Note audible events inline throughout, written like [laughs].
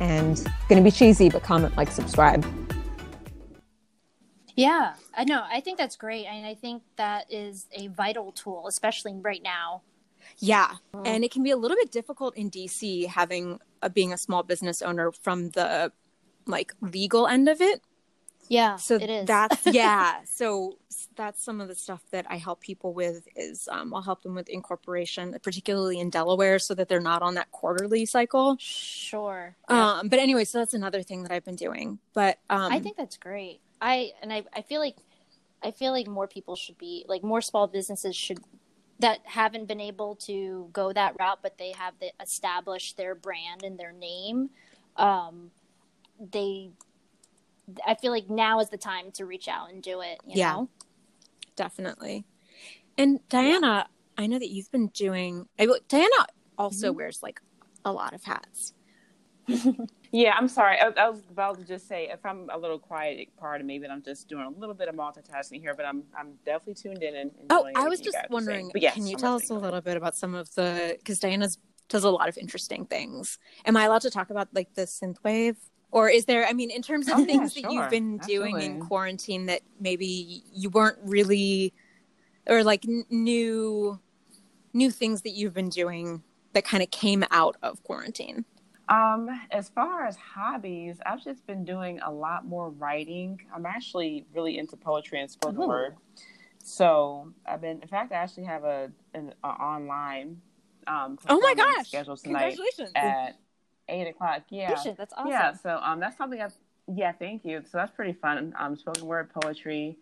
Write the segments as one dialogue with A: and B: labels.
A: and going to be cheesy, but comment, like, subscribe.
B: Yeah, I know. I think that's great. And I think that is a vital tool, especially right now.
C: Yeah. Mm-hmm. And it can be a little bit difficult in DC having a, being a small business owner from the like legal end of it.
B: Yeah.
C: So
B: it is.
C: that's [laughs] yeah. So that's some of the stuff that I help people with is um, I'll help them with incorporation, particularly in Delaware, so that they're not on that quarterly cycle.
B: sure.
C: Um, but anyway, so that's another thing that I've been doing. But um,
B: I think that's great. I and I, I feel like I feel like more people should be like more small businesses should that haven't been able to go that route, but they have the, established their brand and their name. Um, they, I feel like now is the time to reach out and do it. You
C: Yeah.
B: know?
C: definitely. And Diana, I know that you've been doing. I, Diana also
B: Mm-hmm.
C: wears like a lot of hats. [laughs]
D: Yeah, I'm sorry. I, I was about to just say if I'm a little quiet, pardon me, but I'm just doing a little bit of multitasking here. But I'm I'm definitely tuned in and.
C: Oh, I was just
D: guys are saying.
C: wondering,
D: But yes,
C: can you
D: I'm
C: tell us a little bit about some of the because Diana's does a lot of interesting things. Am I allowed to talk about like the synthwave? Or is there, I mean, in terms of
D: Oh, [laughs] yeah,
C: things that you've been doing in quarantine that maybe you weren't really, or like n- new, new things that you've been doing that kind of came out of quarantine?
D: Um, as far as hobbies, I've just been doing a lot more writing. I'm actually really into poetry and spoken word. So I've been, in fact, I actually have a an a online. Um,
C: Oh my gosh!
D: Scheduled tonight
C: Congratulations!
D: at eight o'clock. Yeah,
B: Efficient, That's awesome.
D: Yeah, so um, that's something I've, yeah, thank you. So that's pretty fun. Um, spoken word poetry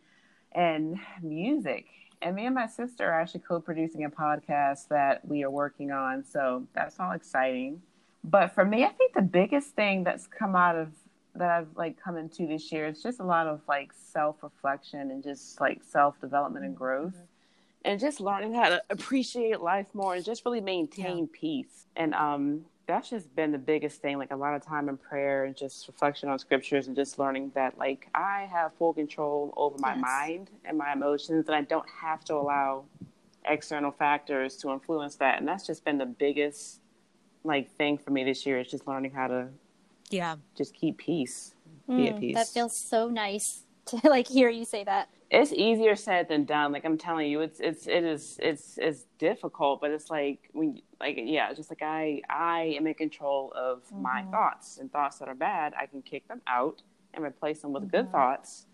D: and music. And me and my sister are actually co producing a podcast that we are working on. So that's all exciting. But for me, I think the biggest thing that's come out of that I've like come into this year is just a lot of like self reflection and just like self development and growth. And just learning how to appreciate life more and just really maintain peace. And um that's just been the biggest thing, like a lot of time in prayer and just reflection on scriptures and just learning that like I have full control over my
B: Yes.
D: mind and my emotions and I don't have to allow external factors to influence that. And that's just been the biggest like thing for me this year is just learning how to
C: Yeah.
D: just keep peace. Be at
B: Mm,
D: peace.
B: That feels so nice [laughs] to like hear you say that.
D: It's easier said than done. Like I'm telling you, it's it's it is it's it's difficult, but it's like when like yeah, just like I I am in control of my mm-hmm. thoughts and thoughts that are bad, I can kick them out and replace them with good mm-hmm. thoughts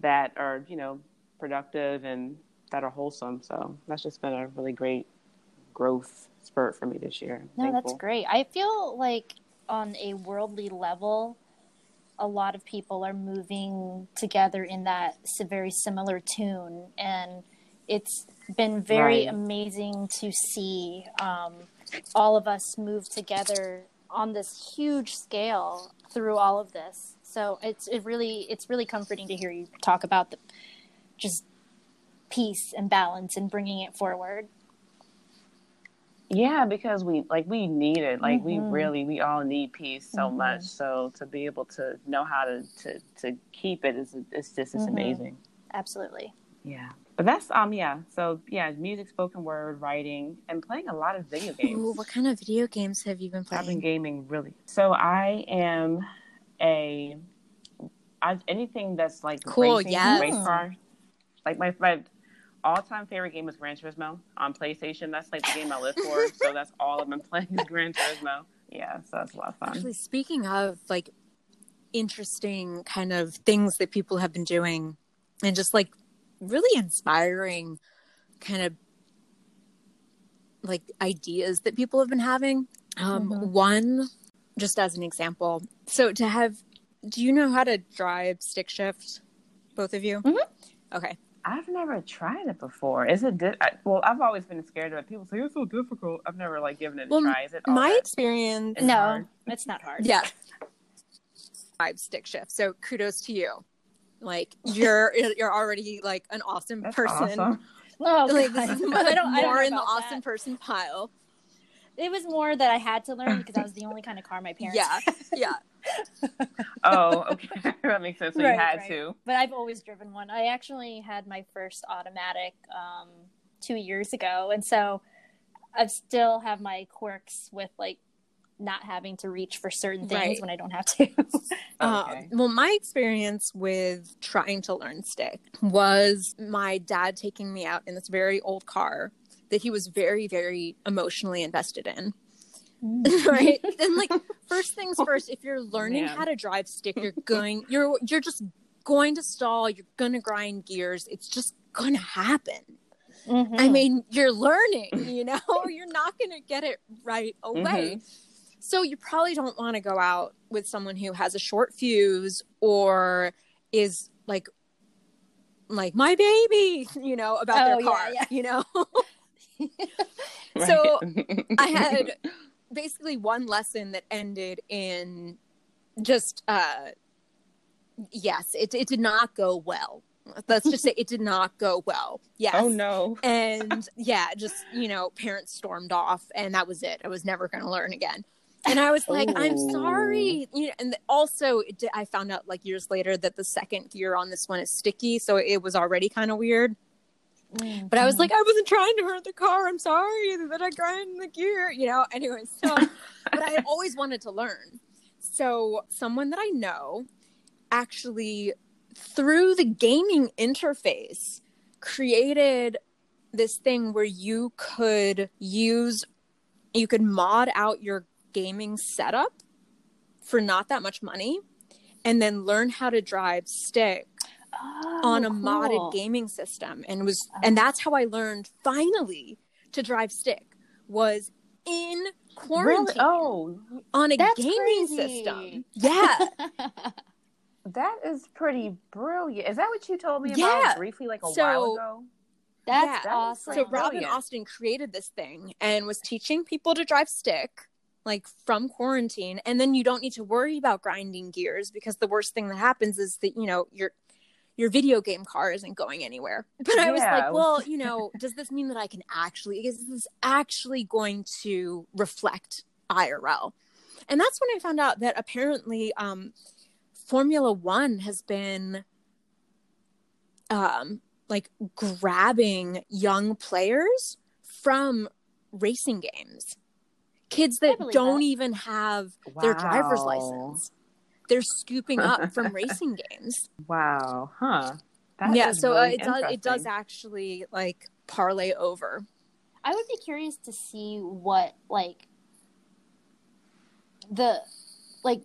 D: that are you know productive and that are wholesome. So that's just been a really great growth spurt for me this year.
B: No, that's great. I feel like on a worldly level, a lot of people are moving together in that very similar tune, and it's been very
D: Right.
B: amazing to see um, all of us move together on this huge scale through all of this. So it's it really it's really comforting to hear you talk about the just peace and balance and bringing it forward.
D: Yeah, because we like we need it. Like we
B: Mhm.
D: really we all need peace so
B: Mhm.
D: much. So to be able to know how to to, to keep it is it's just it's
B: Mhm.
D: amazing.
B: Absolutely.
D: Yeah. But that's um yeah. So yeah, music, spoken word, writing, and playing a lot of video games.
C: Ooh, what kind of video games have you been playing?
D: I've been gaming really. So I am a I anything that's like
C: Cool,
D: racing,
C: yes.
D: race car. Like my my all time favorite game is Gran Turismo on PlayStation. That's like the game I live for. so that's [laughs] all I've been playing is Gran Turismo. Yeah, so that's a lot of fun.
C: Actually, speaking of like interesting kind of things that people have been doing and just like really inspiring kind of like ideas that people have been having. Um,
B: Mhm.
C: One, just as an example, so to have, do you know how to drive stick shift? Both of you?
B: Mhm.
C: Okay.
D: I've never tried it before. Is it? Di- I, well, I've always been scared of it. People say it's so difficult. I've never like given it a
C: Well,
D: try. Is it? all
C: My experience,
D: It's
B: no,
D: hard.
B: it's not hard.
C: yeah, five stick shift. So kudos to you. Like you're you're already like an awesome
D: That's
C: person.
D: awesome.
B: Oh,
C: Like this [laughs] is
B: I don't, I don't
C: more in the awesome
B: that.
C: person pile.
B: It was more that I had to learn [laughs] because that was the only kind of car my parents.
C: Yeah,
B: had.
C: yeah. [laughs]
D: Oh, okay, [laughs] that makes sense. So
B: Right,
D: you had
B: right.
D: to.
B: But I've always driven one. I actually had my first automatic um, two years ago, and so I still have my quirks with like not having to reach for certain things
C: Right.
B: when I don't have to.
D: Okay.
C: Um, well, my experience with trying to learn stick was my dad taking me out in this very old car that he was very, very emotionally invested in. [laughs] right? and like [laughs] first things first, if you're learning
D: Man.
C: how to drive stick, you're [laughs] going you're you're just going to stall, you're gonna grind gears. It's just gonna happen.
B: Mhm.
C: I mean, you're learning, you know, you're not gonna get it right away. So you probably don't want to go out with someone who has a short fuse or is like like my baby, you know, about
B: Oh,
C: their
B: yeah,
C: car,
B: yeah.
C: you know. [laughs] So, I had [laughs] basically one lesson that ended in just uh yes, it it did not go well. Let's just say it did not go well. Yes.
D: oh no.
C: And yeah, just, you know, parents stormed off and that was it. I was never going to learn again. And I was like, I'm sorry. You know, and also it I found out like years later that the second gear on this one is sticky, so it was already kind of weird.
B: Mm.
C: But I was like, I wasn't trying to hurt the car. I'm sorry that I grind the gear, you know. Anyway, so [laughs] but I always wanted to learn. So someone that I know actually through the gaming interface created this thing where you could use you could mod out your gaming setup for not that much money and then learn how to drive stick
B: Oh,
C: on a
B: cool.
C: modded gaming system and was oh. and that's how I learned finally to drive stick was in quarantine
D: Really? Oh,
C: on a
B: That's
C: gaming
B: crazy.
C: system. [laughs] Yeah.
D: that is pretty brilliant. Is that what you told me about
C: Yeah.
D: briefly like a
C: So-
D: while ago?
B: That's
C: Yeah.
B: Awesome.
C: so. Robin
D: Brilliant.
C: Austin created this thing and was teaching people to drive stick like from quarantine and then you don't need to worry about grinding gears because the worst thing that happens is that you know your your video game car isn't going anywhere. But I was like, well, you know, [laughs] does this mean that I can actually is this actually going to reflect IRL? And that's when I found out that apparently um Formula 1 has been um like grabbing young players from racing games. Kids that don't
B: that.
C: even have their driver's license. They're scooping up [laughs] from racing games.
D: Wow. Huh. That
C: yeah,
D: is
C: so uh,
D: really
C: it does it does actually like parlay over.
B: I would be curious to see what like the like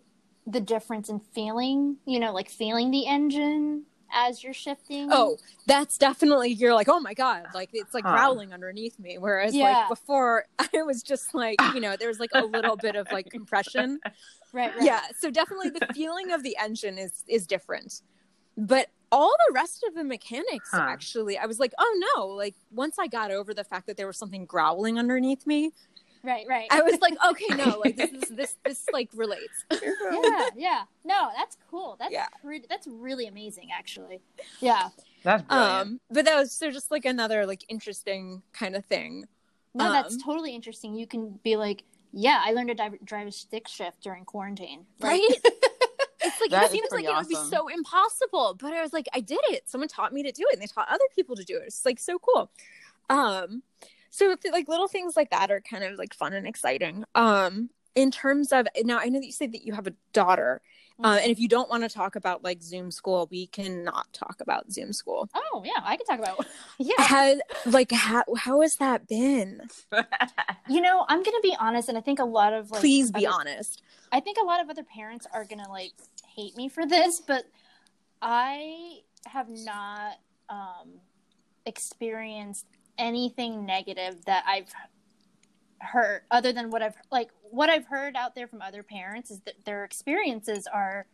B: the difference in feeling, you know, like feeling the engine as you're shifting.
C: Oh, that's definitely you're like, oh my god, like it's like
D: Huh.
C: growling underneath me. Whereas
B: Yeah.
C: like before, [laughs] I was just like, you know, there was like a little bit of like compression. [laughs]
B: right, right.
C: Yeah, so definitely the [laughs] feeling of the engine is is different, but all the rest of the mechanics
D: Huh.
C: actually, I was like, oh no, like once I got over the fact that there was something growling underneath me,
B: Right, right.
C: I was like, okay, no, like this is this this like relates.
B: yeah, yeah. No, that's cool. That's
C: Yeah.
B: pretty, that's really amazing actually. Yeah.
D: That's brilliant.
C: Um, but that was so just like another like interesting kind of thing.
B: No, that's
C: Um,
B: totally interesting. You can be like, yeah, I learned to drive, drive a stick shift during quarantine. Like,
C: right? [laughs] it's like
D: That
C: it
D: is
C: seems like
D: pretty
C: it would be so impossible, but I was like, I did it. Someone taught me to do it, and they taught other people to do it. It's like so cool. Um, so th- like little things like that are kind of like fun and exciting. Um, in terms of now, I know that you said that you have a daughter, uh, and if you don't want to talk about like Zoom school, we cannot talk about Zoom school.
B: Oh yeah, I can talk about. [laughs] Yeah, [laughs]
C: Has like how how has that been?
B: you know, I'm gonna be honest, and I think a lot of like,
C: Please be
B: other-
C: honest.
B: I think a lot of other parents are gonna like hate me for this, but I have not um, experienced anything negative that I've heard, other than what I've like what I've heard out there from other parents is that their experiences are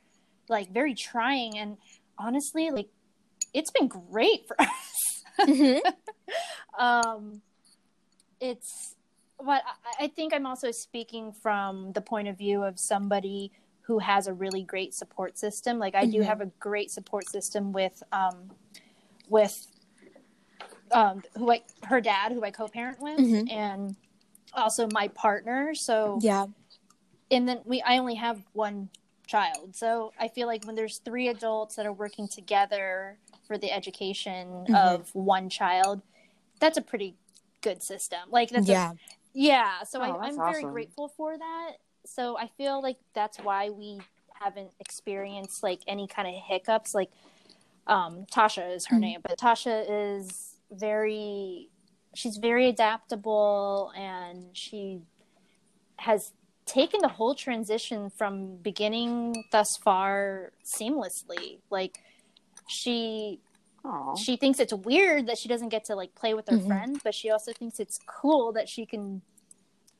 B: like very trying, and honestly, like it's been great for [laughs] us.
C: Mm-hmm. [laughs]
B: um, it's but I, I think I'm also speaking from the point of view of somebody who has a really great support system. Like I do
C: Mhm.
B: have a great support system with um, with um, who I her dad, who I co-parent with,
C: Mhm.
B: and also my partner. So
C: Yeah.
B: and then we I only have one child. So I feel like when there's three adults that are working together for the education
C: Mhm.
B: of one child, that's a pretty good system. Like that's a-
C: Yeah.
B: yeah. So
D: Oh,
B: I,
D: that's
B: I'm very grateful for that. So I feel like that's why we haven't experienced like any kind of hiccups. Like um, Tasha is her
C: Mhm.
B: name, but Tasha is very she's very adaptable and she has taken the whole transition from beginning thus far seamlessly. Like she
D: Aw.
B: she thinks it's weird that she doesn't get to like play with her
C: Mhm.
B: friends, but she also thinks it's cool that she can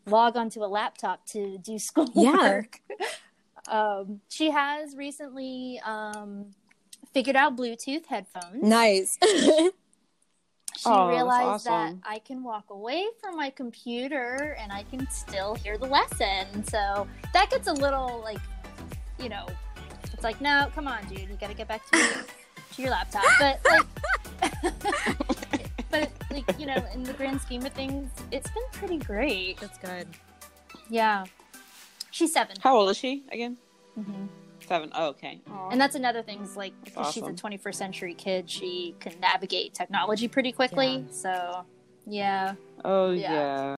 B: log onto a laptop to do [laughs] schoolwork. [laughs] um, she has recently um, figured out Bluetooth headphones.
C: Nice. [laughs]
B: She
D: Oh, that's
B: realized
D: awesome.
B: that I can walk away from my computer and I can still hear the lesson. So that gets a little like, you know, it's like, no, come on, dude, you got to get back to, your- to your laptop. But like, [laughs] but like, you know, in the grand scheme of things, it's been pretty great.
C: That's good.
B: Yeah, she's seven,
D: How old is she again?
B: hmm
D: Seven. Oh, okay. Aw.
B: and that's another thing. Is like, because she's a 21st century kid, she can navigate technology pretty quickly. So, yeah.
D: oh
B: yeah.
D: yeah.